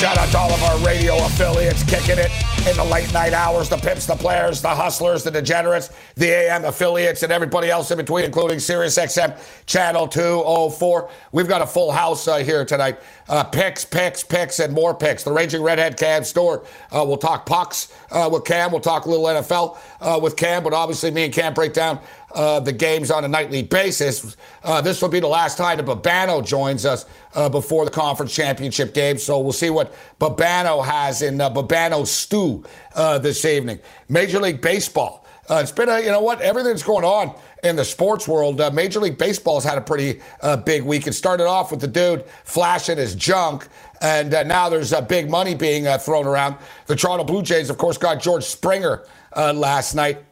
Shout out to all of our radio affiliates kicking it in the late night hours the Pips, the Players, the Hustlers, the Degenerates, the AM affiliates, and everybody else in between, including SiriusXM Channel 204. We've got a full house uh, here tonight. Uh, picks, picks, picks, and more picks. The Raging Redhead Cam Stewart. Uh, we'll talk pucks uh, with Cam. We'll talk a little NFL uh, with Cam, but obviously me and Cam break down uh, the games on a nightly basis. Uh, this will be the last time that Babano joins us uh, before the conference championship game. So we'll see what Babano has in uh, Babano stew uh, this evening. Major League Baseball. Uh, it's been a, you know what, everything's going on in the sports world. Uh, Major League Baseball's had a pretty big week. It started off with the dude flashing his junk. And now there's big money being thrown around. The Toronto Blue Jays, of course, got George Springer last night.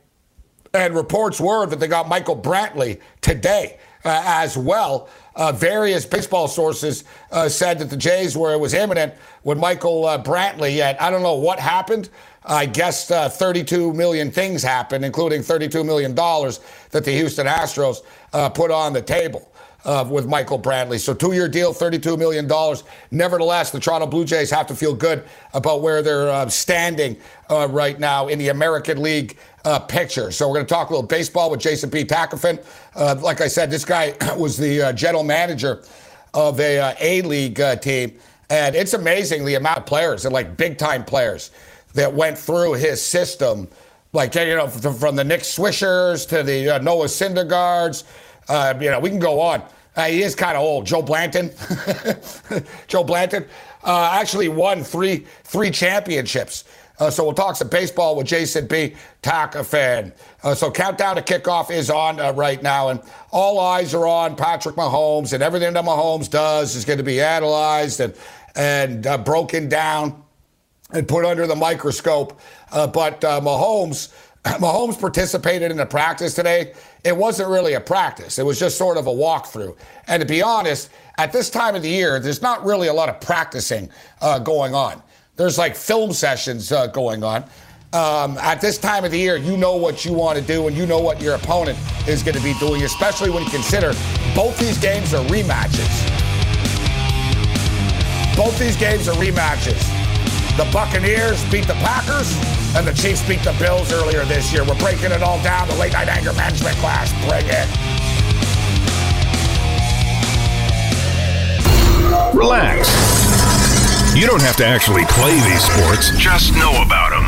And reports were that they got Michael Brantley today uh, as well. Uh, various baseball sources uh, said that the Jays were it was imminent when Michael uh, Brantley. Yet I don't know what happened. I guess uh, 32 million things happened, including 32 million dollars that the Houston Astros uh, put on the table uh, with Michael Brantley. So two year deal, $32 million. Nevertheless, the Toronto Blue Jays have to feel good about where they're uh, standing uh, right now in the American League. Uh, picture. So we're going to talk a little baseball with Jason P. Takafin. Uh, like I said, this guy was the uh, general manager of a A League team, and it's amazing the amount of players and like big time players that went through his system. Like you know, from the Nick Swishers to the Noah Syndergaards, uh, you know, we can go on. Uh, he is kind of old. Joe Blanton. Joe Blanton uh, actually won three three championships. Uh, so we'll talk some baseball with Jason B. Takafan. Uh, so countdown to kickoff is on uh, right now, and all eyes are on Patrick Mahomes, and everything that Mahomes does is going to be analyzed and and uh, broken down and put under the microscope. Uh, but uh, Mahomes Mahomes participated in the practice today. It wasn't really a practice. It was just sort of a walkthrough. And to be honest, at this time of the year, there's not really a lot of practicing uh, going on. There's like film sessions uh, going on. Um, at this time of the year, you know what you want to do and you know what your opponent is going to be doing, especially when you consider both these games are rematches. Both these games are rematches. The Buccaneers beat the Packers and the Chiefs beat the Bills earlier this year. We're breaking it all down. The late night anger management class. Bring it. Relax. You don't have to actually play these sports, just know about them.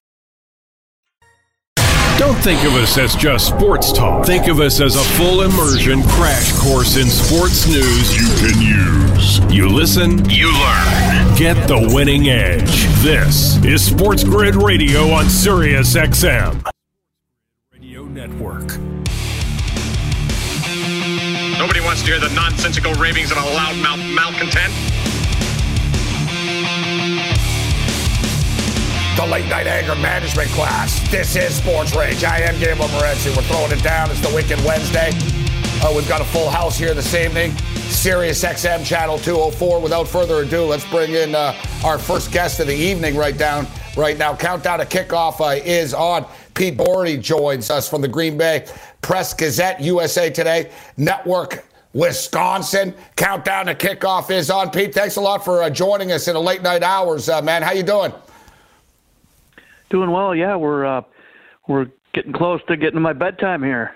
Don't think of us as just sports talk. Think of us as a full immersion crash course in sports news you can use. You listen, you learn. Get the winning edge. This is Sports Grid Radio on Sirius XM. Radio Network. Nobody wants to hear the nonsensical ravings of a loudmouth malcontent. The late night anger management class. This is Sports Rage. I am Gabriel Morency. We're throwing it down. It's the Wicked Wednesday. Uh, we've got a full house here this evening. Sirius XM Channel 204. Without further ado, let's bring in uh, our first guest of the evening right down right now. Countdown to kickoff uh, is on. Pete Dougherty joins us from the Green Bay Press Gazette, USA Today Network. Wisconsin. Countdown to kickoff is on. Pete, thanks a lot for uh, joining us in the late night hours, uh, man. How you doing? Doing well. Yeah, we're uh, we're getting close to getting to my bedtime here.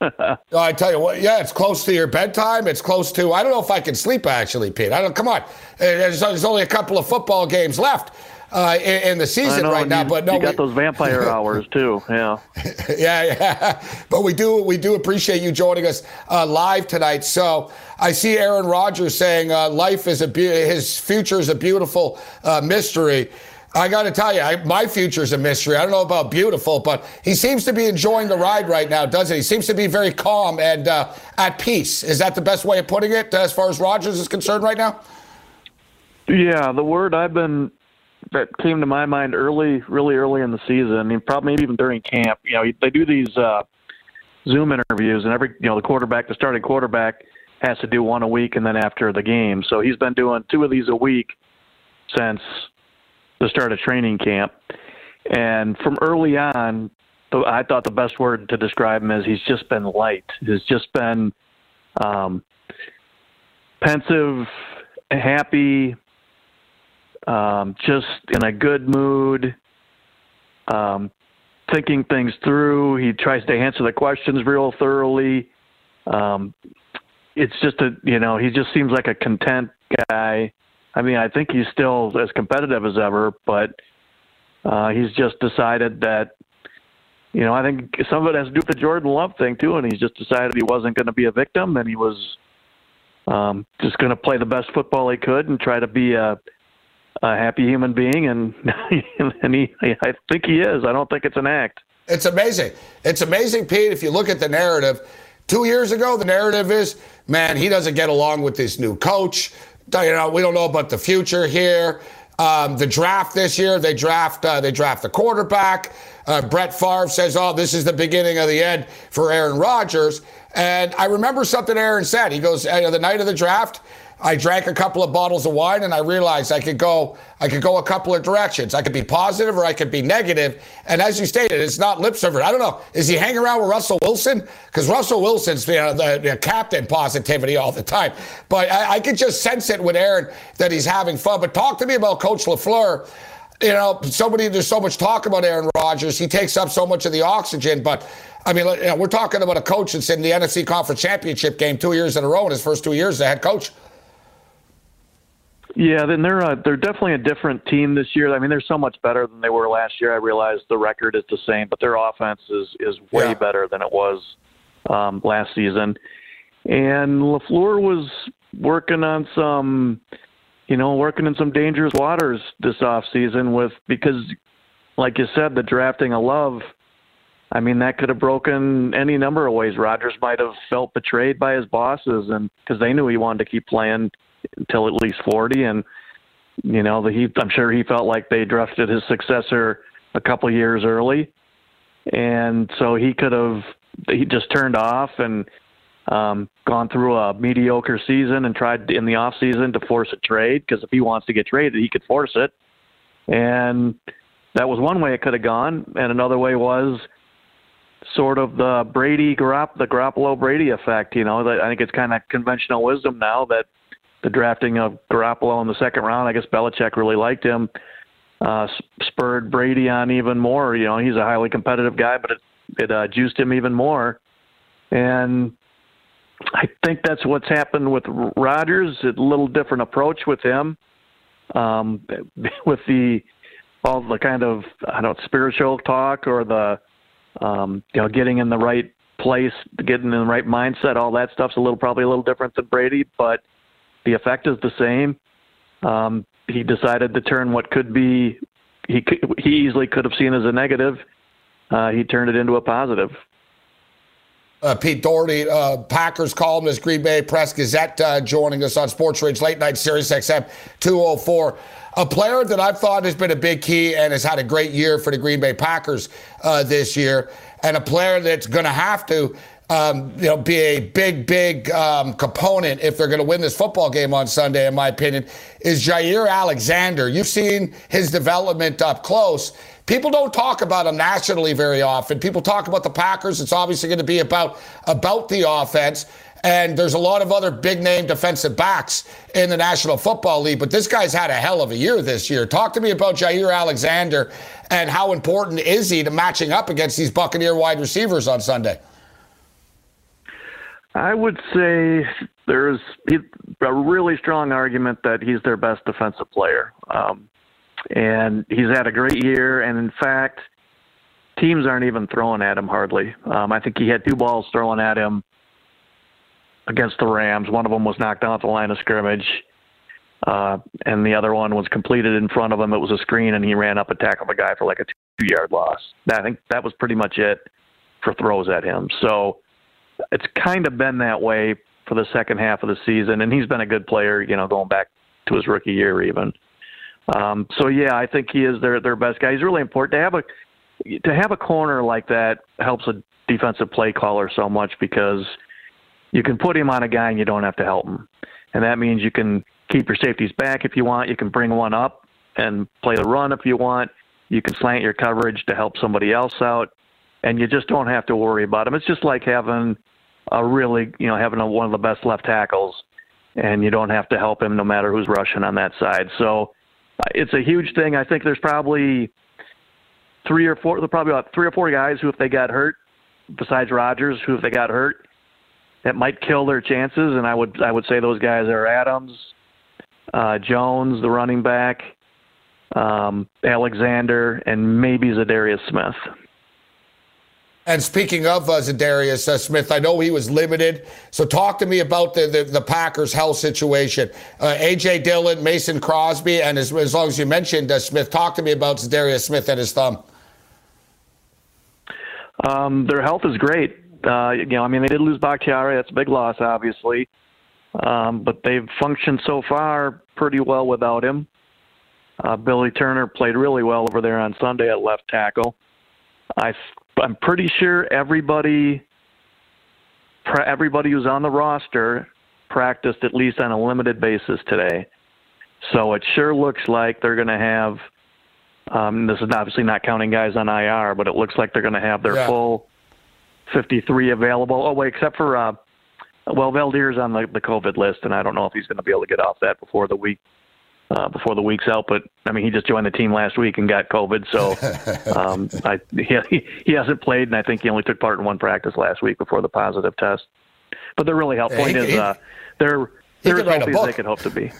I tell you what, yeah, it's close to your bedtime. It's close to. I don't know if I can sleep actually, Pete. I don't. Come on, there's, there's only a couple of football games left uh, in, in, the season know, right now. You, but no, you got we, those vampire hours too. Yeah, yeah, yeah. But we do we do appreciate you joining us uh, live tonight. So I see Aaron Rodgers saying uh, life is a be- his future is a beautiful uh, mystery. I got to tell you, I, my future's a mystery. I don't know about beautiful, but he seems to be enjoying the ride right now, doesn't he? He seems to be very calm and uh, at peace. Is that the best way of putting it as far as Rodgers is concerned right now? Yeah, the word I've been that came to my mind early, really early in the season. Probably maybe even during camp. You know, they do these uh, Zoom interviews, and every you know the quarterback, the starting quarterback, has to do one a week, and then after the game. So he's been doing two of these a week since the start a training camp. And from early on, I thought the best word to describe him is he's just been light. He's just been um, pensive, happy, um, just in a good mood, um, thinking things through. He tries to answer the questions real thoroughly. Um, it's just a, you know, he just seems like a content guy. I mean, I think he's still as competitive as ever, but uh, he's just decided that, you know, I think some of it has to do with the Jordan Love thing too, and he's just decided he wasn't going to be a victim, and he was um, just going to play the best football he could and try to be a, a happy human being, and and he, I think he is. I don't think it's an act. It's amazing. It's amazing, Pete. If you look at the narrative, two years ago, the narrative is, man, he doesn't get along with this new coach you know, we don't know about the future here. Um, the draft this year, they draft uh, they draft the quarterback. Uh, Brett Favre says, "Oh, this is the beginning of the end for Aaron Rodgers." And I remember something Aaron said. He goes, "The night of the draft, I drank a couple of bottles of wine and I realized I could go I could go a couple of directions. I could be positive or I could be negative. And as you stated, it's not lip service. I don't know. Is he hanging around with Russell Wilson? Because Russell Wilson's you uh, know, the, the, captain positivity all the time. But I, I could just sense it with Aaron that he's having fun. But talk to me about Coach LaFleur you know, somebody, there's so much talk about Aaron Rodgers. He takes up so much of the oxygen. But, I mean, you know, we're talking about a coach that's in the NFC Conference Championship game two years in a row in his first two years as head coach. Yeah, then they're uh, they're definitely a different team this year. I mean, they're so much better than they were last year. I realize the record is the same, but their offense is is way yeah. better than it was um, last season. And LaFleur was working on some, you know, working in some dangerous waters this off season with because, like you said, the drafting of Love. I mean, that could have broken any number of ways. Rodgers might have felt betrayed by his bosses, and because they knew he wanted to keep playing until at least 40. And, you know, the, he, I'm sure he felt like they drafted his successor a couple years early. And so he could have, he just turned off and um, gone through a mediocre season and tried in the off season to force a trade because if he wants to get traded, he could force it. And that was one way it could have gone. And another way was sort of the Brady Garop the Garoppolo Brady effect. You know, I think it's kind of conventional wisdom now that the drafting of Garoppolo in the second round. I guess Belichick really liked him. Uh, spurred Brady on even more. You know, he's a highly competitive guy, but it it uh, juiced him even more. And I think that's what's happened with Rodgers. A little different approach with him, um, with the all the kind of I don't know, spiritual talk or the um, you know getting in the right place, getting in the right mindset. All that stuff's a little probably a little different than Brady, but the effect is the same. Um, he decided to turn what could be he could, he easily could have seen as a negative. Uh, he turned it into a positive. Uh, Pete Dougherty, uh, Packers columnist, Green Bay Press Gazette, uh, joining us on Sports Rage Late Night Sirius XM 204. A player that I've thought has been a big key and has had a great year for the Green Bay Packers uh, this year, and a player that's going to have to um, you know, be a big, big um, component if they're going to win this football game on Sunday, in my opinion, is Jaire Alexander. You've seen his development up close. People don't talk about him nationally very often. People talk about the Packers. It's obviously going to be about about the offense. And there's a lot of other big name defensive backs in the National Football League, but this guy's had a hell of a year this year. Talk to me about Jaire Alexander and how important is he to matching up against these Buccaneer wide receivers on Sunday? I would say there's a really strong argument that he's their best defensive player. Um, and he's had a great year. And in fact, teams aren't even throwing at him hardly. Um, I think he had two balls thrown at him against the Rams. One of them was knocked off the line of scrimmage, uh, and the other one was completed in front of him. It was a screen, and he ran up and tackled the guy for like a two-yard loss. I think that was pretty much it for throws at him. So it's kind of been that way for the second half of the season, and he's been a good player, you know, going back to his rookie year even. Um, so yeah, I think he is their their best guy. He's really important to have a to have a corner like that helps a defensive play caller so much because you can put him on a guy and you don't have to help him. And that means you can keep your safeties back if you want. You can bring one up and play the run if you want. You can slant your coverage to help somebody else out. And you just don't have to worry about him. It's just like having a really, you know, having a, one of the best left tackles, and you don't have to help him no matter who's rushing on that side. So uh, it's a huge thing. I think there's probably three or four, probably about three or four guys who, if they got hurt, besides Rodgers, who if they got hurt, that might kill their chances. And I would I would say those guys are Adams, uh, Jones, the running back, um, Alexander, and maybe Za'Darius Smith. And speaking of uh, Za'Darius uh, Smith, I know he was limited. So talk to me about the, the, the Packers' health situation. Uh, A.J. Dillon, Mason Crosby, and as, as long as you mentioned uh, Smith, talk to me about Za'Darius Smith and his thumb. Um, their health is great. Uh, you know, I mean, they did lose Bakhtiari. That's a big loss, obviously. Um, but they've functioned so far pretty well without him. Uh, Billy Turner played really well over there on Sunday at left tackle. I, I'm pretty sure everybody, everybody who's on the roster practiced at least on a limited basis today. So it sure looks like they're going to have. Um, this is obviously not counting guys on IR, but it looks like they're going to have their yeah. full 53 available. Oh, wait, except for, uh, well, Veldheer's on the, the COVID list, and I don't know if he's going to be able to get off that before the week. Uh, before the week's out, but I mean, he just joined the team last week and got COVID, so um, I, he, he hasn't played, and I think he only took part in one practice last week before the positive test. But they're really helpful. Point is, uh, they're they're as healthy as they could hope to be.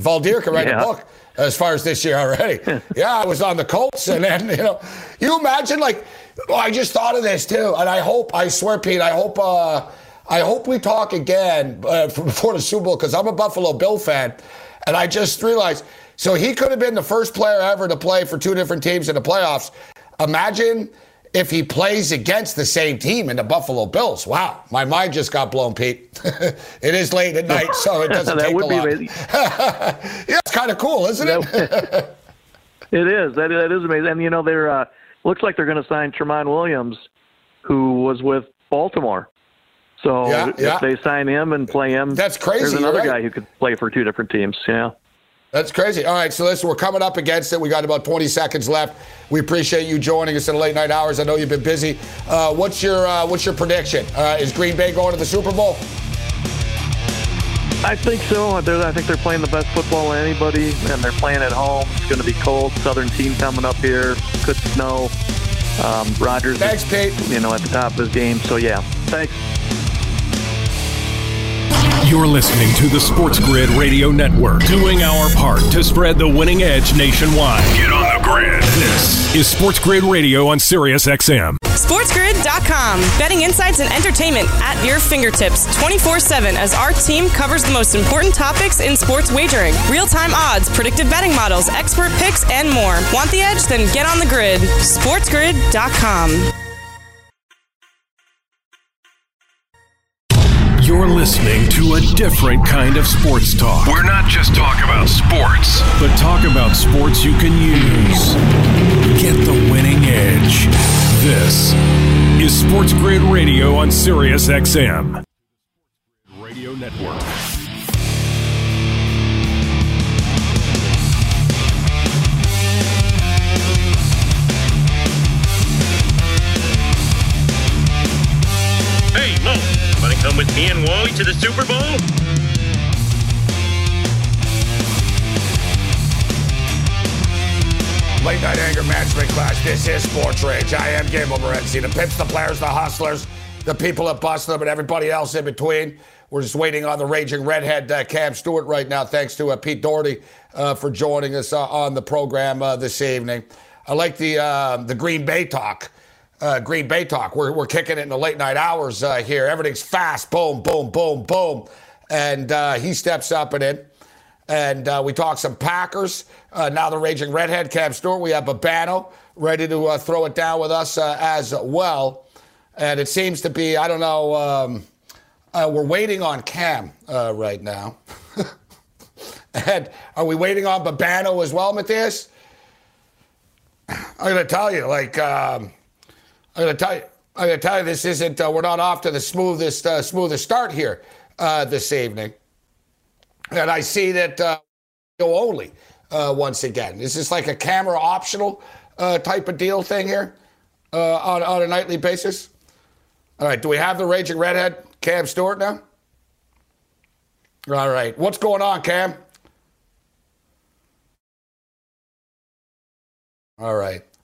Veldheer can write yeah. a book as far as this year already. yeah, I was on the Colts, and then you know, you imagine like Oh, I just thought of this too, and I hope, I swear, Pete, I hope, uh, I hope we talk again uh, before the Super Bowl because I'm a Buffalo Bill fan, and I just realized. So he could have been the first player ever to play for two different teams in the playoffs. Imagine if he plays against the same team in the Buffalo Bills. Wow, my mind just got blown, Pete. it is late at night, so it doesn't that take would a be lot. Amazing. yeah, it's kind of cool, isn't it? it is. That, that is amazing. And you know, they're. Uh, looks like they're going to sign Tramon Williams, who was with Baltimore. So yeah, if yeah. they sign him and play him, that's crazy. There's another right. guy who could play for two different teams. Yeah. That's crazy. All right, so listen, we're coming up against it. We got about 20 seconds left. We appreciate you joining us in the late night hours. I know you've been busy. Uh, what's your uh, What's your prediction? Uh, is Green Bay going to the Super Bowl? I think so. They're, I think they're playing the best football of anybody, and they're playing at home. It's going to be cold. Southern team coming up here. Could snow. Um, Rodgers, thanks, Pete. You know, at the top of his game. So yeah, thanks. You're listening to the Sports Grid Radio Network, doing our part to spread the winning edge nationwide. Get on the grid. This is Sports Grid Radio on Sirius XM. SportsGrid.com. Betting insights and entertainment at your fingertips 24 7 as our team covers the most important topics in sports wagering real time odds, predictive betting models, expert picks, and more. Want the edge? Then get on the grid. SportsGrid.com. You're listening to a different kind of sports talk. We're not just talking about sports, but talk about sports you can use. Get the winning edge. This is Sports Grid Radio on Sirius XM. Radio Network. Hey, Mo, want to come with me and Wally to the Super Bowl? Late night anger management class. This is Sports Rage. I am Gabriel Morency. The pimps, the players, the hustlers, the people that bust them, and everybody else in between. We're just waiting on the raging redhead uh, Cam Stewart right now. Thanks to uh, Pete Dougherty uh, for joining us uh, on the program uh, this evening. I like the uh, the Green Bay talk. Green Bay talk. We're, we're kicking it in the late night hours here. Everything's fast. Boom, boom, boom, boom. And he steps up and in and uh, we talk some Packers. Uh, now the raging redhead, Cam Stewart. We have Babano ready to uh, throw it down with us uh, as well. And it seems to be, I don't know, um, uh, we're waiting on Cam uh, right now. and are we waiting on Babano as well, Matthias? I'm going to tell you, like, um, I'm going to tell you, going to tell you, this isn't. we're not off to the smoothest, smoothest start here this evening. And I see that uh, only uh, once again. Is this like a camera optional uh, type of deal thing here uh, on, on a nightly basis? All right, do we have the Raging Redhead, Cam Stewart now? All right, what's going on, Cam? All right.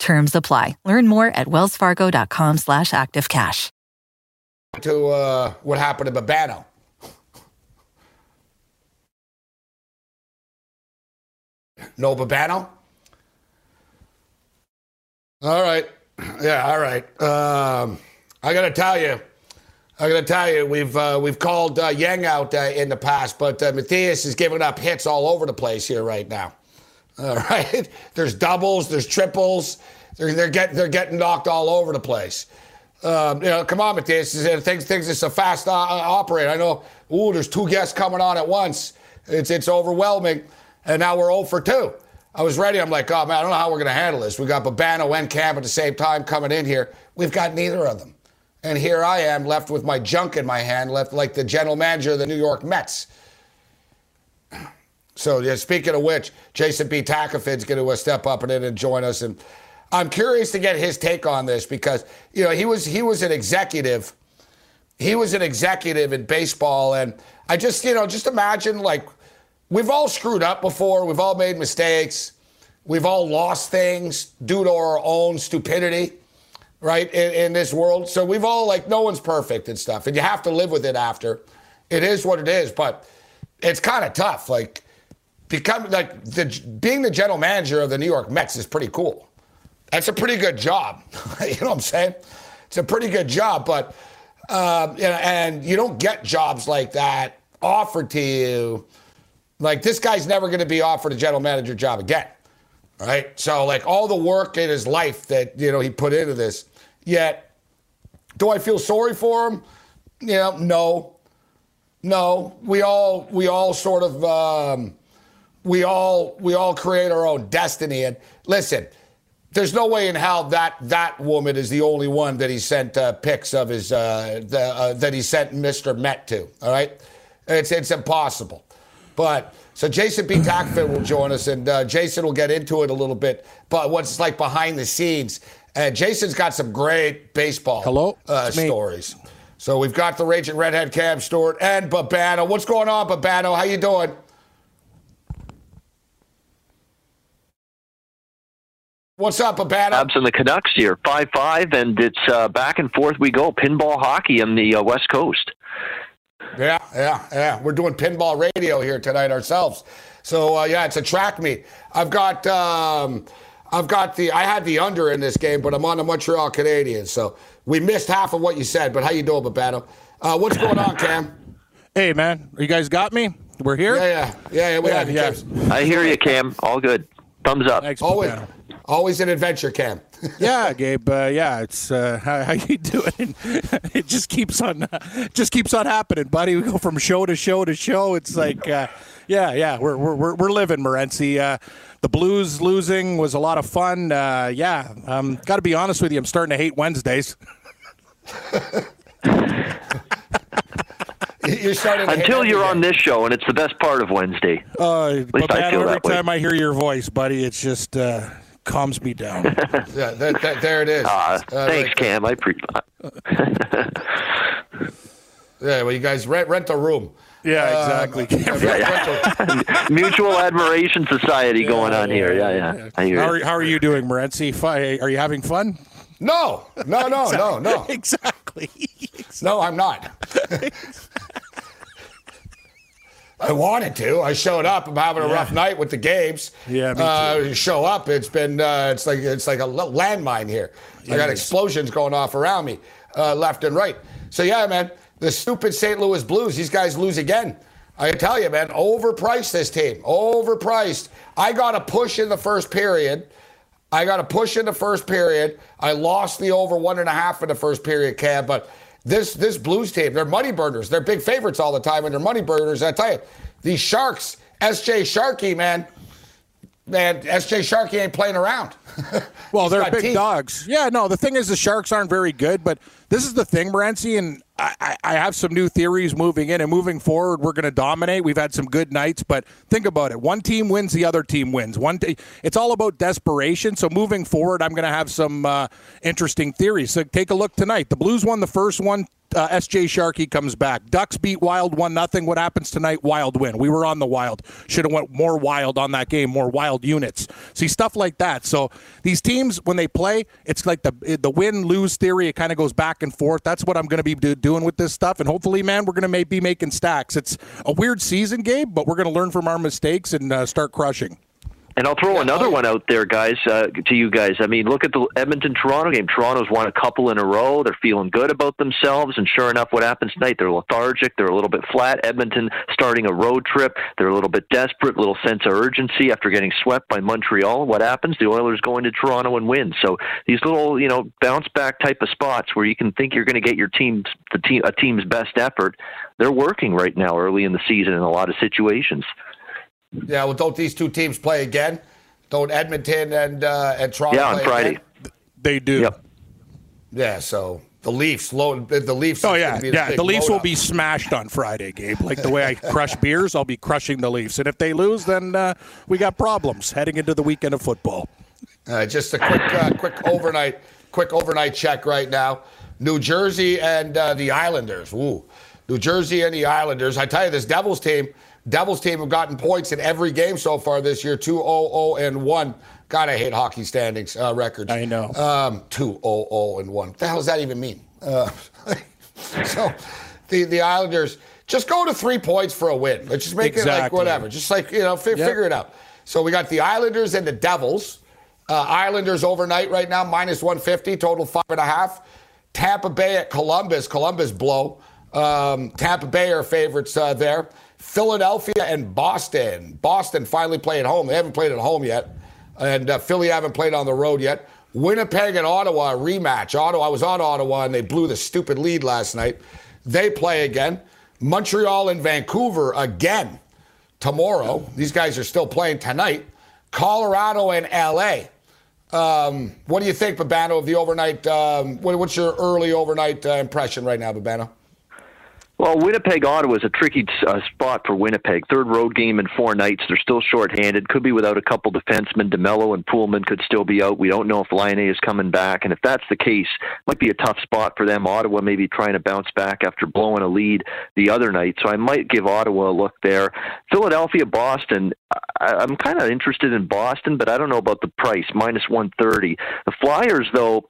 Terms apply. Learn more at wellsfargo.com slash activecash. To uh, what happened to Babano. No Babano? All right. Yeah, all right. Um, I got to tell you, I got to tell you, we've uh, we've called uh, Yang out uh, in the past, but uh, Matthias is giving up hits all over the place here right now. All right, there's doubles, there's triples, they're they're getting they're getting knocked all over the place. Um, you know, come on, Matthias. Things things it's a fast uh, operator. I know. Ooh, there's two guests coming on at once. It's it's overwhelming and now we're 0 for 2. I was ready. I'm like, oh man, I don't know how we're going to handle this. We got Babano and Cam at the same time coming in here. We've got neither of them. And here I am left with my junk in my hand, left like the general manager of the New York Mets. So, yeah, speaking of which, Jason B. Takafid's going to uh, step up and in and join us. And I'm curious to get his take on this because, you know, he was he was an executive. He was an executive in baseball. And I just, you know, just imagine like – we've all screwed up before. We've all made mistakes. We've all lost things due to our own stupidity, right, in, in, this world. So we've all, like, no one's perfect and stuff. And you have to live with it after. It is what it is. But it's kind of tough. Like, become, like, the, being the general manager of the New York Mets is pretty cool. That's a pretty good job. you know what I'm saying? It's a pretty good job. But, um, and you don't get jobs like that offered to you like this guy's never going to be offered a general manager job again. Right? So like all the work in his life that, you know, he put into this. Yet do I feel sorry for him? You know, no. No. We all we all sort of um, we all we all create our own destiny and listen, there's no way in hell that that woman is the only one that he sent uh, pics of his uh, the, uh, that he sent Mr. Met to. All right, it's it's impossible. But so Jason B. Takafit will join us, and uh, Jason will get into it a little bit. But what's like behind the scenes, and Jason's got some great baseball Hello? Uh, stories. So we've got the raging redhead Cam Stewart and Babano. What's going on, Babano? How you doing? What's up, Babano? Abs and the Canucks here, five five, and it's uh, back and forth we go. Pinball hockey on the uh, West Coast. Yeah, yeah, yeah. We're doing pinball radio here tonight ourselves. So uh, yeah, it's a track meet. I've got um, I've got the I had the under in this game, but I'm on the Montreal Canadiens. So we missed half of what you said. But how you doing, Babano? Uh, what's going on, Cam? Hey, man, you guys got me? We're here. Yeah, yeah, yeah. yeah we Yeah, have you, yeah. Cam. I hear you, Cam. All good. Thumbs up. Thanks, Always, Pagano. Always an adventure, Cam. Yeah, Gabe. Uh, yeah, it's uh, how, how you doing? it It just keeps on, uh, just keeps on happening, buddy. We go from show to show to show. It's like, uh, yeah, yeah, we're we're we're, we're living, Morency. Uh, the Blues losing was a lot of fun. Uh, yeah, um, got to be honest with you, I'm starting to hate Wednesdays. You're starting to Until you're on this show, and it's the best part of Wednesday. Uh, least but I feel every that way. time I hear your voice, buddy, it's just uh, calms me down. Yeah, that, that, there it is. Uh, Uh, thanks, right Cam. I pre- Yeah, well, you guys rent rent a room. yeah, exactly. Rent- rent a- Mutual Admiration Society going on here. Yeah, yeah. I How are, how are you doing, Morency? Are you having fun? No, no, no, no, no, Exactly. no. I'm not. I wanted to. I showed up. I'm having a rough night with the games. Yeah, me uh, too. show up. It's been. Uh, it's like it's like a landmine here. I got is. explosions going off around me, uh, left and right. So yeah, man. The stupid St. Louis Blues. These guys lose again. I tell you, man. Overpriced this team. Overpriced. I got a push in the first period. I got a push in the first period. I lost the over one and a half in the first period, Cam. But this this Blues team, they're money burners. They're big favorites all the time, and they're money burners. I tell you, these Sharks, SJ Sharky, man, man, SJ Sharky ain't playing around. Well, they're big teeth. dogs. Yeah, no, the thing is, the Sharks aren't very good, but this is the thing, Morency, and I, I- have some new theories moving in and moving forward. We're going to dominate. We've had some good nights, but think about it. One team wins, the other team wins. One t- It's all about desperation. So moving forward, I'm going to have some uh, interesting theories. So take a look tonight. The Blues won the first one. Uh, SJ Sharkey comes back. Ducks beat Wild one nothing. What happens tonight? Wild win. We were on the Wild. Should have went more Wild on that game. More Wild units. See stuff like that. So these teams when they play, it's like the the win lose theory. It kind of goes back and forth. That's what I'm going to be do, doing with this stuff. And hopefully, man, we're going to be making stacks. It's a weird season, Gabe, but we're going to learn from our mistakes and uh, start crushing. And I'll throw another one out there, guys, uh, to you guys. I mean, look at the Edmonton Toronto game. Toronto's won a couple in a row. They're feeling good about themselves. And sure enough, what happens tonight? They're lethargic. They're a little bit flat. Edmonton starting a road trip. They're a little bit desperate, little sense of urgency after getting swept by Montreal. What happens? The Oilers go into Toronto and win. So these little, you know, bounce back type of spots where you can think you're going to get your team's the team a team's best effort. They're working right now early in the season in a lot of situations. Yeah, well, don't these two teams play again? Don't Edmonton and uh, and Toronto Yeah, on play Friday. again? They do. Yep. Yeah, so the Leafs, load the Leafs. Oh yeah, gonna yeah. The Leafs will load-up. be smashed on Friday, Gabe. Like the way I crush beers, I'll be crushing the Leafs. And if they lose, then uh, we got problems heading into the weekend of football. Uh, just a quick, uh, quick overnight, quick overnight check right now. New Jersey and uh, the Islanders. Ooh, New Jersey and the Islanders. I tell you, this Devils team, Devils team have gotten points in every game so far this year. 2-0-0 and one. God, I hate hockey standings uh, records. I know. Um, 2-0-0 and one. What the hell does that even mean? Uh, so, the the Islanders just go to three points for a win. Let's just make it like whatever. Just like you know, fi- Yep. figure it out. So we got the Islanders and the Devils. Uh, Islanders overnight right now, minus 150, total five and a half. Tampa Bay at Columbus. Columbus blow. Um, Tampa Bay are favorites uh, there. Philadelphia and Boston. Boston finally play at home. They haven't played at home yet. And uh, Philly haven't played on the road yet. Winnipeg and Ottawa, rematch. Ottawa, I was on Ottawa and they blew the stupid lead last night. They play again. Montreal and Vancouver again tomorrow. These guys are still playing tonight. Colorado and LA. Um, what do you think, Babano, of the overnight? Um, what, what's your early overnight uh, impression right now, Babano? Well, Winnipeg, Ottawa is a tricky uh, spot for Winnipeg. Third road game in four nights. They're still shorthanded. Could be without a couple defensemen. DeMelo and Poolman could still be out. We don't know if Laine is coming back. And if that's the case, might be a tough spot for them. Ottawa maybe trying to bounce back after blowing a lead the other night. So I might give Ottawa a look there. Philadelphia, Boston. I, I'm kind of interested in Boston, but I don't know about the price. Minus 130. The Flyers, though,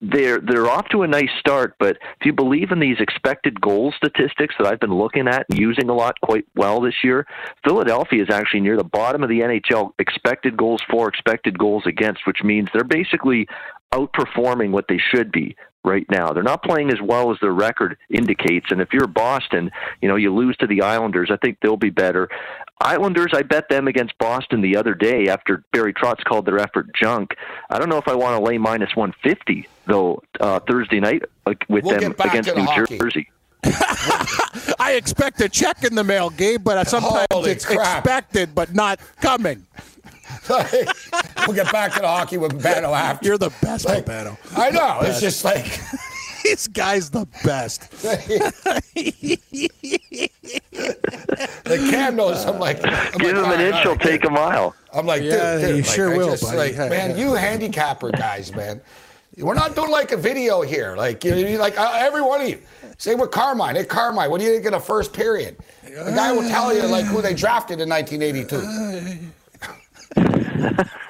they're they're off to a nice start, but if you believe in these expected goal statistics that I've been looking at and using a lot quite well this year, Philadelphia is actually near the bottom of the NHL expected goals for, expected goals against, which means they're basically outperforming what they should be. right now. They're not playing as well as their record indicates. And if you're Boston, you know, you lose to the Islanders, I think they'll be better. Islanders, I bet them against Boston the other day after Barry Trotz called their effort junk. I don't know if I want to lay minus 150, though, uh, Thursday night with we'll them against New hockey. Jersey. I expect a check in the mail, Gabe, but sometimes Holy it's crap. expected but not coming. we'll get back to the hockey with Bano after. You're the best, Like, Bano. I know. It's just like This guy's the best. the Cam knows. I'm like, I'm Give like, him an inch, he'll right, take a mile. I'm like, Yeah, dude, dude, you like, sure I will, just, buddy. Like, man, you handicapper guys, man. We're not doing like a video here. Like, you know, like uh, every one of you. Same with Carmine. Hey, Carmine, what do you think of the first period? The guy will tell you like who they drafted in 1982.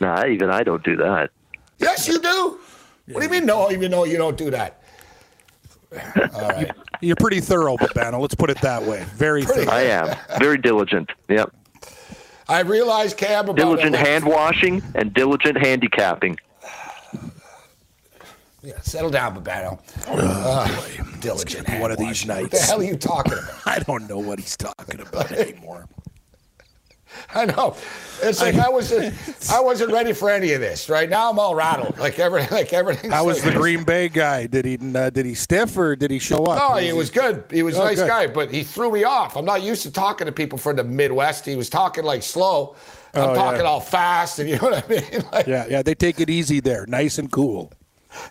Nah, even I don't do that. Yes, you do. What do you mean? No, even though you don't do that. All right. You're pretty thorough, Bano. Let's put it that way. Very Pretty- thorough. I am very diligent. Yep, I realized Cam about diligent hand washing and diligent handicapping. Yeah, settle down, Babano. Uh, diligent. one of these washing. What nights. the hell are you talking about? I don't know what he's talking about anymore. I know. It's like I, was I wasn't ready for any of this. Right now, I'm all rattled. Like everything. Like everything. How was the Green Bay guy? Did he uh, did he stiff or did he show up? No, he was good. He was a Oh, nice good. guy, but he threw me off. I'm not used to talking to people from the Midwest. He was talking like slow. I'm Oh, talking yeah. all fast, and you know what I mean. Like, Yeah, yeah. They take it easy there, nice and cool.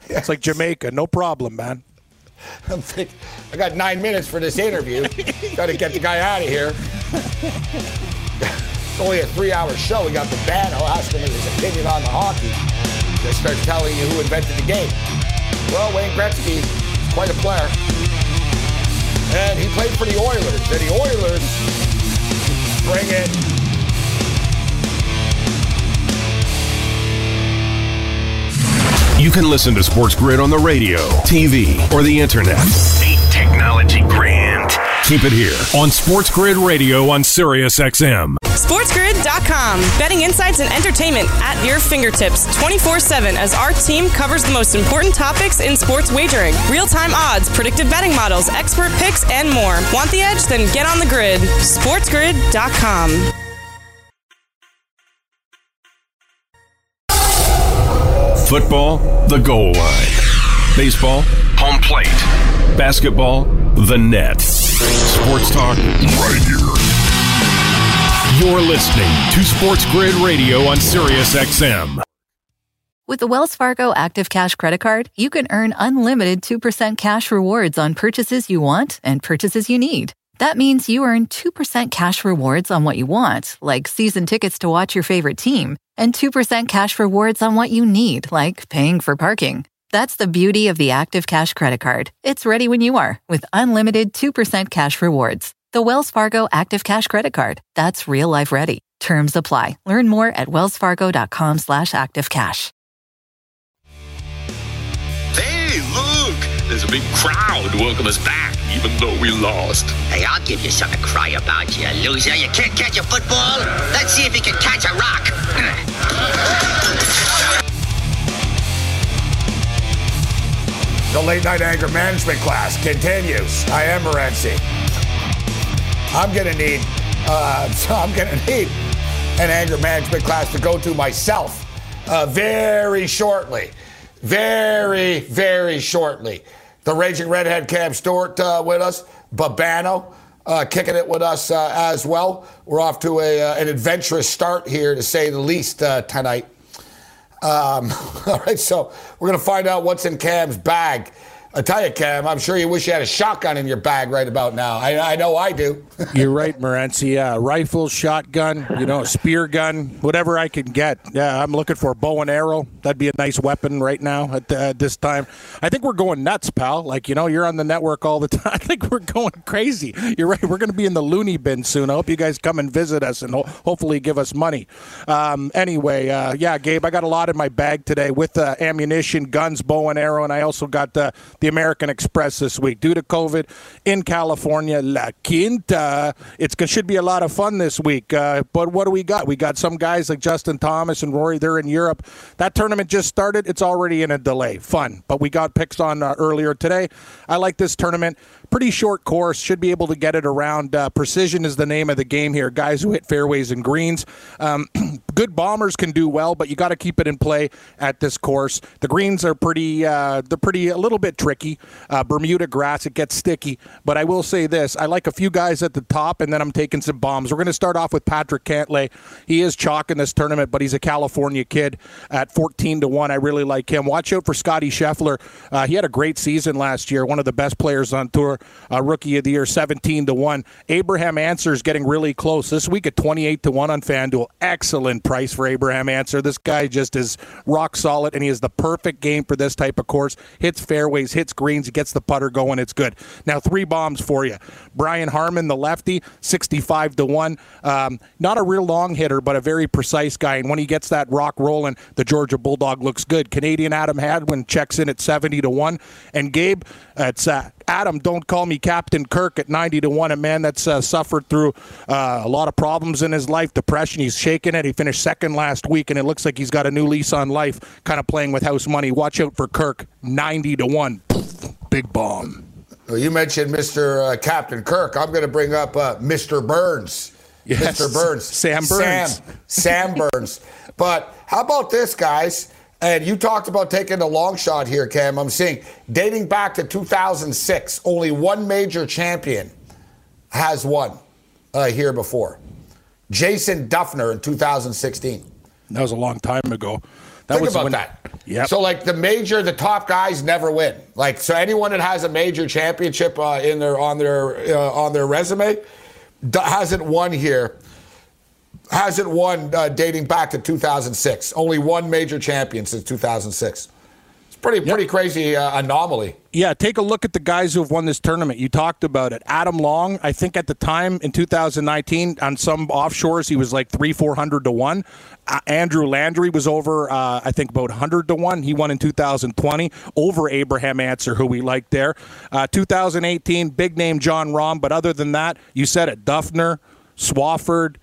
It's like Jamaica, no problem, man. I'm thinking, I got nine minutes for this interview. got to get the guy out of here. it's only a three-hour show. We got the asking him his opinion on the hockey. They start telling you who invented the game. Well, Wayne Gretzky is quite a player. And he played for the Oilers. And the Oilers bring in You can listen to Sports Grid on the radio, TV, or the internet. Ain't technology grand? Keep it here on Sports Grid Radio on Sirius XM. SportsGrid.com. Betting insights and entertainment at your fingertips 24 7 as our team covers the most important topics in sports wagering real time odds, predictive betting models, expert picks, and more. Want the edge? Then get on the grid. SportsGrid.com. Football, the goal line. Baseball, home plate. Basketball, the net. Sports talk right here. You're listening to Sports Grid Radio on Sirius XM. With the Wells Fargo Active Cash Credit Card, you can earn unlimited 2% cash rewards on purchases you want and purchases you need. That means you earn 2% cash rewards on what you want, like season tickets to watch your favorite team, and 2% cash rewards on what you need, like paying for parking. That's the beauty of the Active Cash Credit Card. It's ready when you are with unlimited 2% cash rewards. The Wells Fargo Active Cash Credit Card. That's real life ready. Terms apply. Learn more at wellsfargo.com slash activecash. Hey, look! There's a big crowd to welcome us back, even though we lost. Hey, I'll give you something to cry about, you loser. You can't catch a football? Let's see if you can catch a rock. The late night anger management class continues. I am Morency. I'm gonna need, uh, so I'm gonna need an anger management class to go to myself uh, very shortly, very very shortly. The raging redhead Cam Stewart uh, with us, Babano. Uh, kicking it with us uh, as well. We're off to a, uh, an adventurous start here, to say the least, uh, tonight. Um, all right, so we're going to find out what's in Cam's bag. I tell you, Cam, I'm sure you wish you had a shotgun in your bag right about now. I, I know I do. You're right, Morency. Yeah, rifle, shotgun, you know, spear gun, whatever I can get. Yeah, I'm looking for a bow and arrow. That'd be a nice weapon right now at, at this time. I think we're going nuts, pal. Like, you know, you're on the network all the time. I think we're going crazy. You're right. We're going to be in the loony bin soon. I hope you guys come and visit us and ho- hopefully give us money. Um, anyway, uh, yeah, Gabe, I got a lot in my bag today with uh, ammunition, guns, bow and arrow, and I also got the the American Express this week due to COVID in California, La Quinta. It should be a lot of fun this week. Uh, but what do we got? We got some guys like Justin Thomas and Rory. They're in Europe. That tournament just started. It's already in a delay. Fun. But we got picks on uh, earlier today. I like this tournament pretty short course. Should be able to get it around. Uh, precision is the name of the game here. Guys who hit fairways and greens. Um, good bombers can do well, but you got to keep it in play at this course. The greens are pretty. Uh, they're pretty a little bit tricky. Uh, Bermuda grass it gets sticky. But I will say this: I like a few guys at the top, and then I'm taking some bombs. We're going to start off with Patrick Cantlay. He is chalk in this tournament, but he's a California kid at 14 to one. I really like him. Watch out for Scotty Scheffler. Uh, he had a great season last year. One of the best players on tour uh, rookie of the year, 17 to 1. Abraham Ancer is getting really close this week at 28 to 1 on FanDuel. Excellent price for Abraham Ancer. This guy just is rock solid, and he has the perfect game for this type of course. Hits fairways, hits greens, he gets the putter going. It's good. Now, three bombs for you. Brian Harman, the lefty, 65 to 1. Um, not a real long hitter, but a very precise guy. And when he gets that rock rolling, the Georgia Bulldog looks good. Canadian Adam Hadwin checks in at 70 to 1. And Gabe, it's uh, Adam, don't call me Captain Kirk at 90 to 1. A man that's uh, suffered through uh, a lot of problems in his life, depression. He's shaking it. He finished second last week, and it looks like he's got a new lease on life, kind of playing with house money. Watch out for Kirk, 90 to 1. Big bomb. Well, you mentioned Mr. Uh, Captain Kirk. I'm going to bring up uh, Mr. Burns. Yes. Mr. Burns. Sam Burns. Sam, Sam Burns. But how about this, guys? And you talked about taking the long shot here, Cam. I'm seeing dating back to 2006, only one major champion has won uh, here before. Jason Dufner in 2016. That was a long time ago. That Think was about when, that. Yep. So, like the major, the top guys never win. Like, so anyone that has a major championship uh, in their on their uh, on their resume d- hasn't won here. Hasn't won uh, dating back to 2006. Only one major champion since 2006. It's pretty pretty crazy uh, anomaly. Yeah, take a look at the guys who have won this tournament. You talked about it. Adam Long, I think at the time in 2019, on some offshores, he was like three, four hundred to one. Uh, Andrew Landry was over, uh, I think, about 100 to one. He won in 2020 over Abraham Ancer, who we liked there. Uh, 2018, big name Jon Rahm, but other than that, you said it: Dufner, Swafford,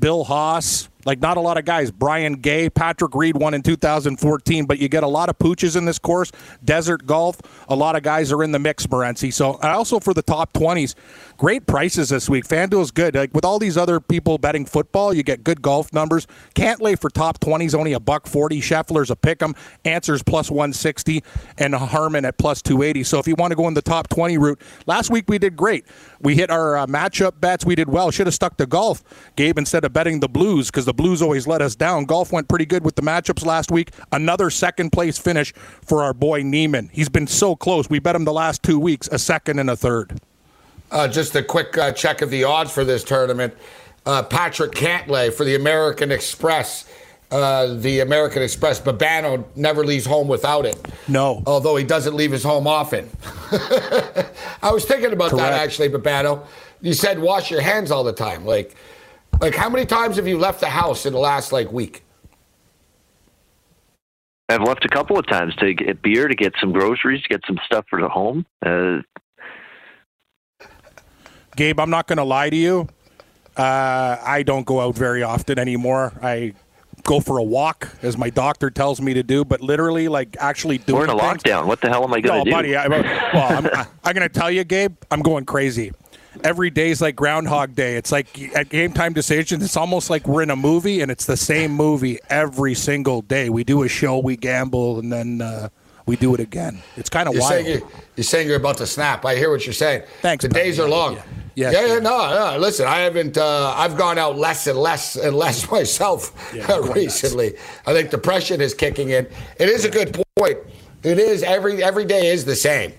Bill Haas. Like not a lot of guys. Brian Gay, Patrick Reed won in 2014, but you get a lot of pooches in this course. Desert Golf, a lot of guys are in the mix, Morency. So also for the top 20s, great prices this week. FanDuel's good. Like with all these other people betting football, you get good golf numbers. Cantlay for top 20s only a buck 40. Scheffler's a pick 'em. Ancer's plus 160, and Harman at plus 280. So if you want to go in the top 20 route, last week we did great. We hit our uh, matchup bets. We did well. Should have stuck to golf, Gabe, instead of betting the Blues because the Blues always let us down. Golf went pretty good with the matchups last week. Another second place finish for our boy Niemann. He's been so close. We bet him the last two weeks, a second and a third. Uh, just a quick uh, check of the odds for this tournament. Uh, Patrick Cantlay for the American Express. Uh, the American Express, Babano never leaves home without it. No. Although he doesn't leave his home often. I was thinking about that actually, Babano. You said wash your hands all the time. Like, like how many times have you left the house in the last like week? I've left a couple of times to get beer, to get some groceries, to get some stuff for the home. Uh, Gabe, I'm not going to lie to you. Uh, I don't go out very often anymore. I go for a walk, as my doctor tells me to do, but literally, like, actually doing we're in a things- lockdown. What the hell am I going No, to do? buddy. I, well, I'm, I, I'm going to tell you, Gabe. I'm going crazy. Every day's like Groundhog Day. It's like at game time decisions. It's almost like we're in a movie, and it's the same movie every single day. We do a show, we gamble, and then uh, we do it again. It's kind of wild. saying you're, you're saying you're about to snap. I hear what you're saying. Thanks, The buddy. days are long. Yeah. Yeah, yeah, yeah. no, no. Listen, I haven't. Uh, I've gone out less and less and less myself Yeah, uh, recently. I think depression is kicking in. It is a good point. It is every every day is the same,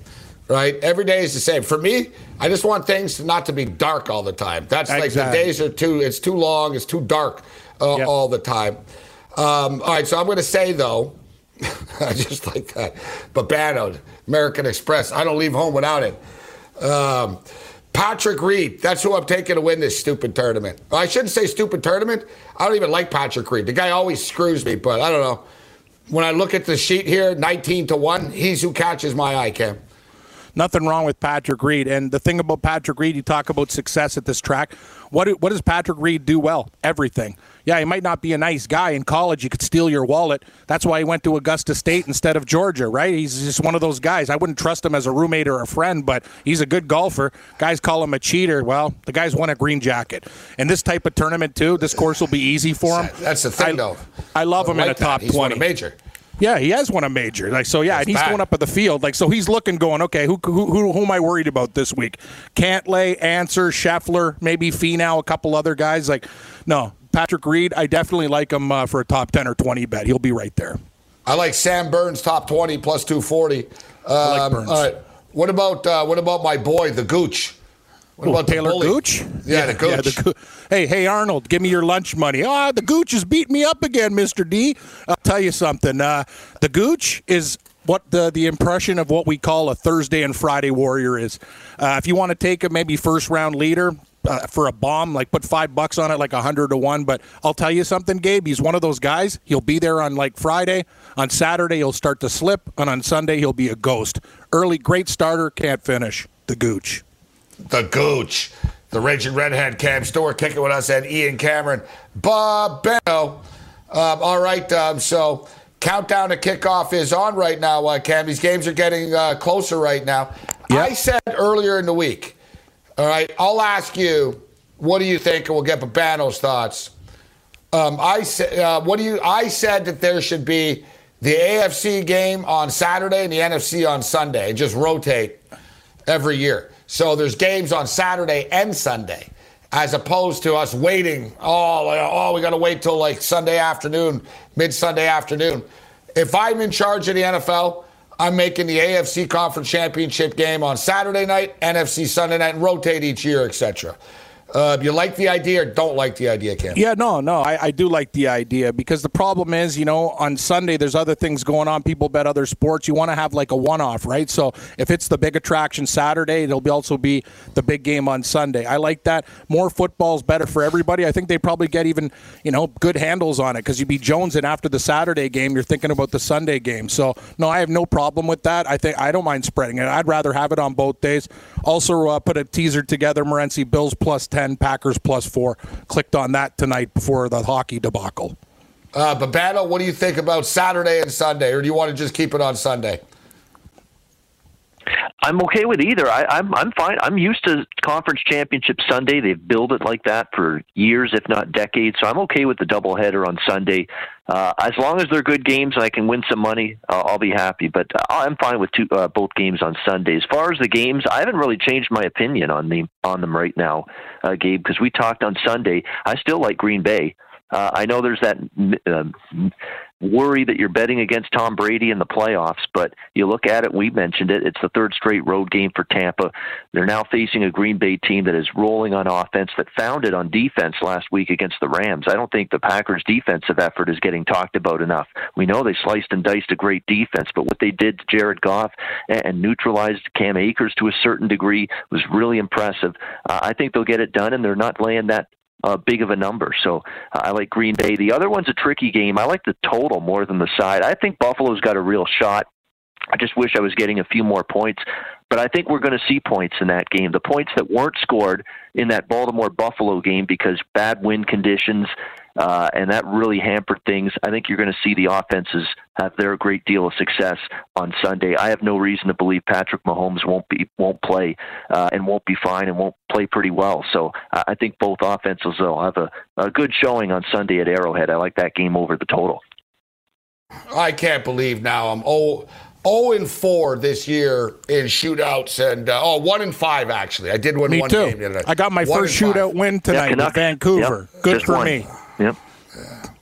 right? Every day is the same. For me, I just want things not to be dark all the time. That's like the days are too. It's too long. It's too dark uh, Yep. all the time. Um, all right, so I'm going to say though. I just like that. Babano, American Express. I don't leave home without it. Um, Patrick Reed. That's who I'm taking to win this stupid tournament. I shouldn't say stupid tournament. I don't even like Patrick Reed. The guy always screws me, but I don't know. When I look at the sheet here, 19 to 1, he's who catches my eye, Cam. nothing wrong with Patrick Reed. And the thing about Patrick Reed, you talk about success at this track. What what does Patrick Reed do well? Everything. Yeah, he might not be a nice guy in college. He could steal your wallet. That's why he went to Augusta State instead of Georgia, right? He's just one of those guys. I wouldn't trust him as a roommate or a friend, but he's a good golfer. Guys call him a cheater. Well, the guy's won a green jacket. And this type of tournament too, this course will be easy for him. That's the thing, I, though. I love him like in a top that. He's twenty. Won a major. Yeah, he has won a major. Like so, yeah, That's and he's bad. going up at the field. Like so, he's looking, going, okay, who who who, who am I worried about this week? Cantlay, Ancer, Scheffler, maybe Finau, a couple other guys. Like, no, Patrick Reed. I definitely like him uh, for a top ten or twenty bet. He'll be right there. I like Sam Burns top twenty plus two forty. Um, like Burns. All right. What about uh, what about my boy the Gooch? What Who, about Talor? Gooch? Yeah, the Gooch. the Goo- hey, hey, Arnold, give me your lunch money. Ah, the Gooch is beating me up again, Mister D. I'll tell you something. Uh, the Gooch is what the the impression of what we call a Thursday and Friday warrior is. Uh, if you want to take a maybe first round leader. Uh, for a bomb, like put five bucks on it, like a hundred to one. But I'll tell you something, Gabe. He's one of those guys. He'll be there on like Friday. On Saturday, he'll start to slip, and on Sunday, he'll be a ghost. Early, great starter, can't finish. The Gooch. the Gooch. The Raging Redhead Cam Store kicking with us and Ian Cameron. Bob Benno. Um, all right, um, so countdown to kickoff is on right now, uh, Cam. These games are getting uh, closer right now. I said earlier in the week, all right, I'll ask you, what do you think? And we'll get Babano's thoughts. Um, I said, uh, what do you? I said that there should be the AFC game on Saturday and the NFC on Sunday. Just rotate every year. So there's games on Saturday and Sunday, as opposed to us waiting. Oh, oh, we got to wait till like Sunday afternoon, mid Sunday afternoon. If I'm in charge of the NFL, I'm making the AFC Conference Championship game on Saturday night, NFC Sunday night, and rotate each year, etc. Uh, you like the idea or don't like the idea, Cam? Yeah, no, no, I, I do like the idea because the problem is, you know, on Sunday there's other things going on. People bet other sports. You want to have like a one-off, right? So if it's the big attraction Saturday, it'll be also be the big game on Sunday. I like that. More football's better for everybody. I think they probably get even, you know, good handles on it because you'd be jonesing after the Saturday game. You're thinking about the Sunday game. So no, I have no problem with that. I think I don't mind spreading it. I'd rather have it on both days. Also, uh, put a teaser together. Morency Bills plus ten, Packers plus four. Clicked on that tonight before the hockey debacle. Uh, Babano, what do you think about Saturday and Sunday, or do you want to just keep it on Sunday? I'm okay with either. I, I'm I'm fine. I'm used to conference championship Sunday. They've built it like that for years, if not decades. So I'm okay with the doubleheader on Sunday. Uh, as long as they're good games and I can win some money, uh, I'll be happy. But uh, I'm fine with two, uh, both games on Sunday. As far as the games, I haven't really changed my opinion on the on them right now, uh, Gabe, because we talked on Sunday. I still like Green Bay. Uh, I know there's that uh, worry that you're betting against Tom Brady in the playoffs, but you look at it, we mentioned it, it's the third straight road game for Tampa. They're now facing a Green Bay team that is rolling on offense that found it on defense last week against the Rams. I don't think the Packers' defensive effort is getting talked about enough. We know they sliced and diced a great defense, but what they did to Jared Goff and neutralized Cam Akers to a certain degree was really impressive. Uh, I think they'll get it done, and they're not laying that uh, big of a number. So uh, I like Green Bay. The other one's a tricky game. I like the total more than the side. I think Buffalo's got a real shot. I just wish I was getting a few more points. But I think we're going to see points in that game. The points that weren't scored in that Baltimore Buffalo game because bad wind conditions, uh, and that really hampered things. I think you're going to see the offenses have their great deal of success on Sunday. I have no reason to believe Patrick Mahomes won't be won't play uh, and won't be fine and won't play pretty well. So I think both offenses will have a, a good showing on Sunday at Arrowhead. I like that game over the total. I can't believe now I'm oh. 0 and 4 this year in shootouts and uh, oh 1 and 5 actually. I did win Me one too. game the other night. I got my One first and five. shootout win tonight with Canucks. Vancouver. Yep. Good Just for one. me. Yep.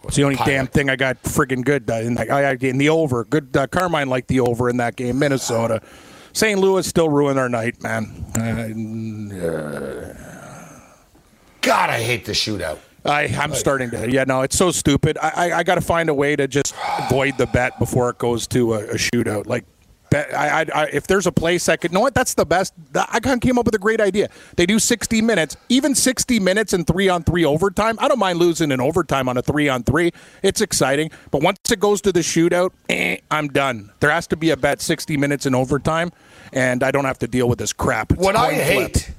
It's the only Pilot. damn thing I got friggin' good uh, in, that, I, I, in the over. Good. Uh, Carmine liked the over in that game. Minnesota. St. Louis still ruined our night, man. God, I hate the shootout. I, I'm starting to. Yeah, no, it's so stupid. I, I, I got to find a way to just avoid the bet before it goes to a, a shootout. Like, bet. I, I, I, if there's a place that could, know what? That's the best. I kind of came up with a great idea. They do 60 minutes, even 60 minutes and three on three overtime. I don't mind losing in overtime on a three on three. It's exciting. But once it goes to the shootout, eh, I'm done. There has to be a bet 60 minutes in overtime, and I don't have to deal with this crap. It's what I flip. hate,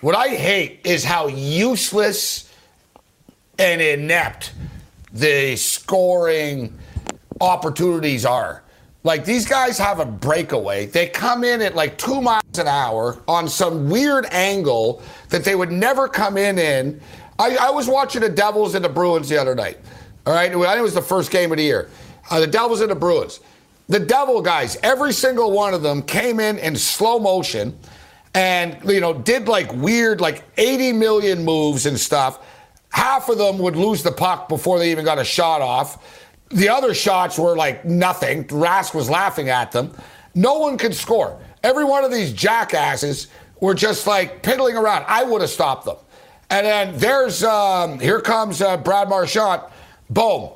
what I hate is how useless and inept the scoring opportunities are. Like these guys have a breakaway. They come in at like two miles an hour on some weird angle that they would never come in in. I, I was watching the Devils and the Bruins the other night. All right, I think it was the first game of the year. Uh, the Devils and the Bruins. The Devil guys, every single one of them came in in slow motion and you know did like weird like 80 million moves and stuff half of them would lose the puck before they even got a shot off the other shots were like nothing rask was laughing at them no one could score every one of these jackasses were just like piddling around i would have stopped them and then there's um, here comes uh, brad marchand boom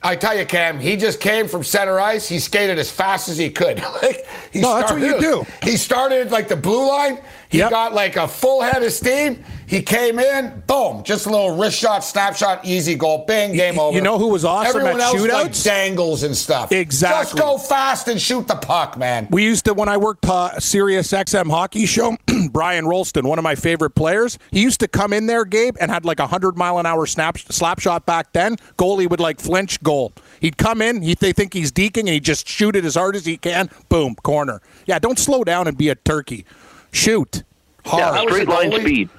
I tell you, Cam, he just came from center ice. He skated as fast as he could. like he No, that's what you do. He started like the blue line. He Yep. got like a full head of steam. He came in, boom, just a little wrist shot, snapshot, easy goal, bing, game you over. You know who was awesome Everyone at else like shootouts? dangles and stuff. Exactly. Just go fast and shoot the puck, man. We used to when I worked uh, Sirius XM hockey show. Brian Rolston, one of my favorite players, he used to come in there, Gabe, and had like a hundred mile an hour snap slap shot back then. Goalie would like flinch goal. He'd come in, he they think he's deking, and he just shoot it as hard as he can. Boom, corner. Yeah, don't slow down and be a turkey. Shoot hard. Yeah, was a straight line speed.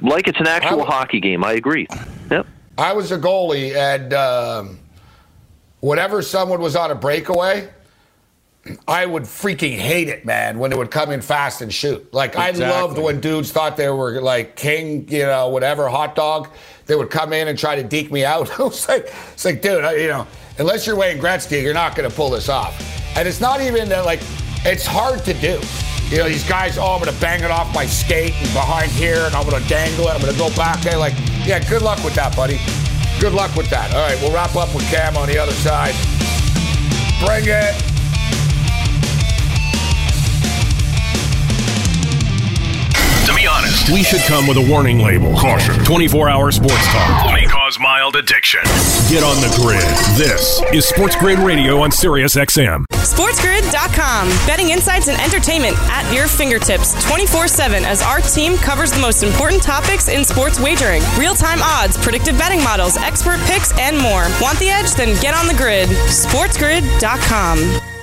Like it's an actual I- hockey game. I agree. Yep. I was a goalie, and um, whenever someone was on a breakaway, I would freaking hate it, man, when it would come in fast and shoot. Like, I loved when dudes thought they were like king, you know, whatever, hot dog. They would come in and try to deke me out. it was like, it's like, dude, I- you know, unless you're Wayne Gretzky, you're not going to pull this off. And it's not even that, like, it's hard to do. You know, these guys, oh, I'm going to bang it off my skate and behind here, and I'm going to dangle it. I'm going to go back there. Like, yeah, good luck with that, buddy. Good luck with that. All right, we'll wrap up with Cam on the other side. Bring it. Honest, we should come with a warning label. Caution. 24 hour sports talk may cause mild addiction. Get on the grid. This is Sports Grid Radio on Sirius XM. SportsGrid.com. Betting insights and entertainment at your fingertips 24 7 as our team covers the most important topics in sports wagering real time odds, predictive betting models, expert picks, and more. Want the edge? Then get on the grid. SportsGrid.com.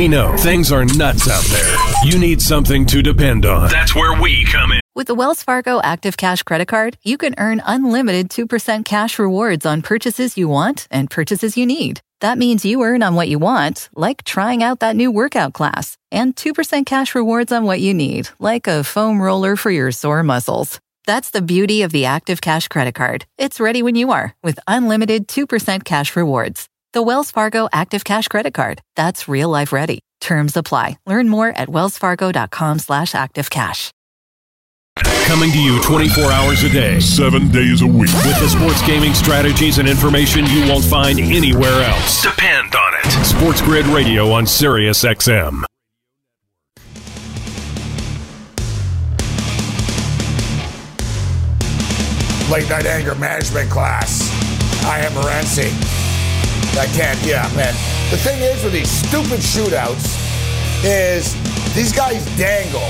We know things are nuts out there. You need something to depend on. That's where we come in. With the Wells Fargo Active Cash Credit Card, you can earn unlimited 2% cash rewards on purchases you want and purchases you need. That means you earn on what you want, like trying out that new workout class, and 2% cash rewards on what you need, like a foam roller for your sore muscles. That's the beauty of the Active Cash Credit Card. It's ready when you are with unlimited 2% cash rewards. The Wells Fargo Active Cash Credit Card. That's real life ready. Terms apply. Learn more at wellsfargo.com slash activecash. Coming to you 24 hours a day, seven days a week, with the sports gaming strategies and information you won't find anywhere else. Depend on it. Sports Grid Radio on Sirius XM. late night anger management class. I am Morency. I can't, yeah, man. The thing is with these stupid shootouts is these guys dangle.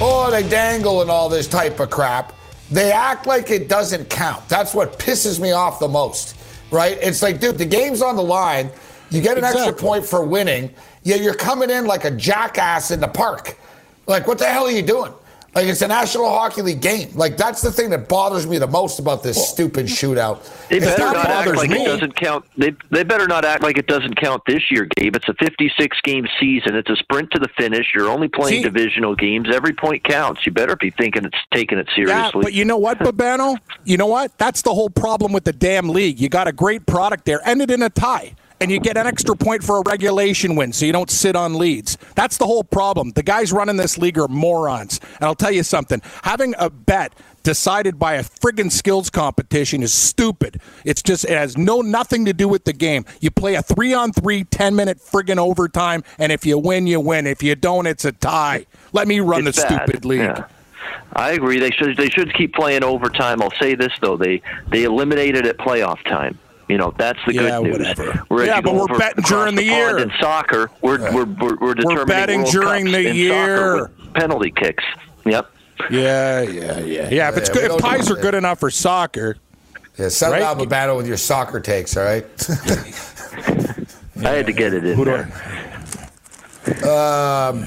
Oh, they dangle and all this type of crap. They act like it doesn't count. That's what pisses me off the most, right? It's like, dude, the game's on the line. You get an extra point for winning. Yeah, you're coming in like a jackass in the park. Like, what the hell are you doing? Like, it's a National Hockey League game. Like, that's the thing that bothers me the most about this stupid shootout. They It's better not act like me. it doesn't count. They they better not act like it doesn't count this year, Gabe. It's a 56 game season. It's a sprint to the finish. You're only playing See- divisional games. Every point counts. You better be thinking it's taking it seriously. Yeah, seriously. but you know what, Babano? You know what? That's the whole problem with the damn league. You got a great product there, ended in a tie. And you get an extra point for a regulation win, so you don't sit on leads. That's the whole problem. The guys running this league are morons. And I'll tell you something: having a bet decided by a friggin' skills competition is stupid. It's just it has no nothing to do with the game. You play a three on three, 10 minute friggin' overtime, and if you win, you win. If you don't, it's a tie. Let me run It's the bad. stupid league. Yeah. I agree. They should they should keep playing overtime. I'll say this though: they they eliminated at playoff time. You know that's the Yeah, good news. whatever. Whereas Yeah, but we're betting during the pond year. In soccer, we're we're we're, we're determining betting World during Cups the in year. penalty kicks. Yep. Yeah, yeah, yeah, yeah. If it's Yeah, good, if don't ties are good enough for soccer, Yeah, settle Right? down, battle with your soccer takes, all right? I had to get it in who there. I? um,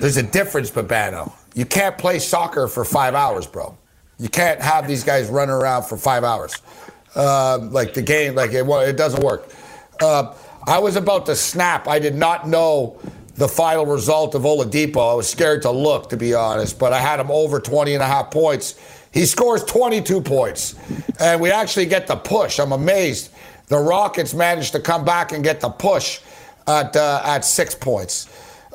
there's a difference, Babano. You can't play soccer for five hours, bro. You can't have these guys running around for five hours. Um, like the game, like it, it doesn't work. Uh, I was about to snap. I did not know the final result of Oladipo. I was scared to look, to be honest, but I had him over 20 and a half points. He scores 22 points, and we actually get the push. I'm amazed. The Rockets managed to come back and get the push at, uh, at six points.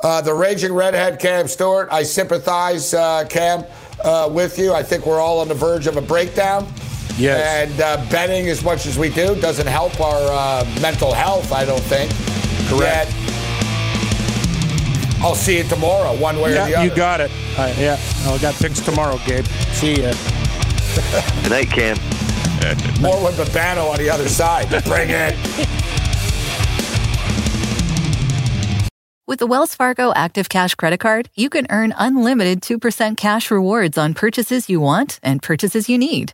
Uh, the raging redhead, Cam Stewart. I sympathize, uh, Cam, uh, with you. I think we're all on the verge of a breakdown. Yes. And uh, betting as much as we do doesn't help our uh, mental health, I don't think. Correct. Yet, I'll see you tomorrow, one way or the other. you got it. Uh, yeah, I got things tomorrow, Gabe. See ya. Good night, Cam. More with Babano on the other side. Bring it. With the Wells Fargo Active Cash Credit Card, you can earn unlimited 2% cash rewards on purchases you want and purchases you need.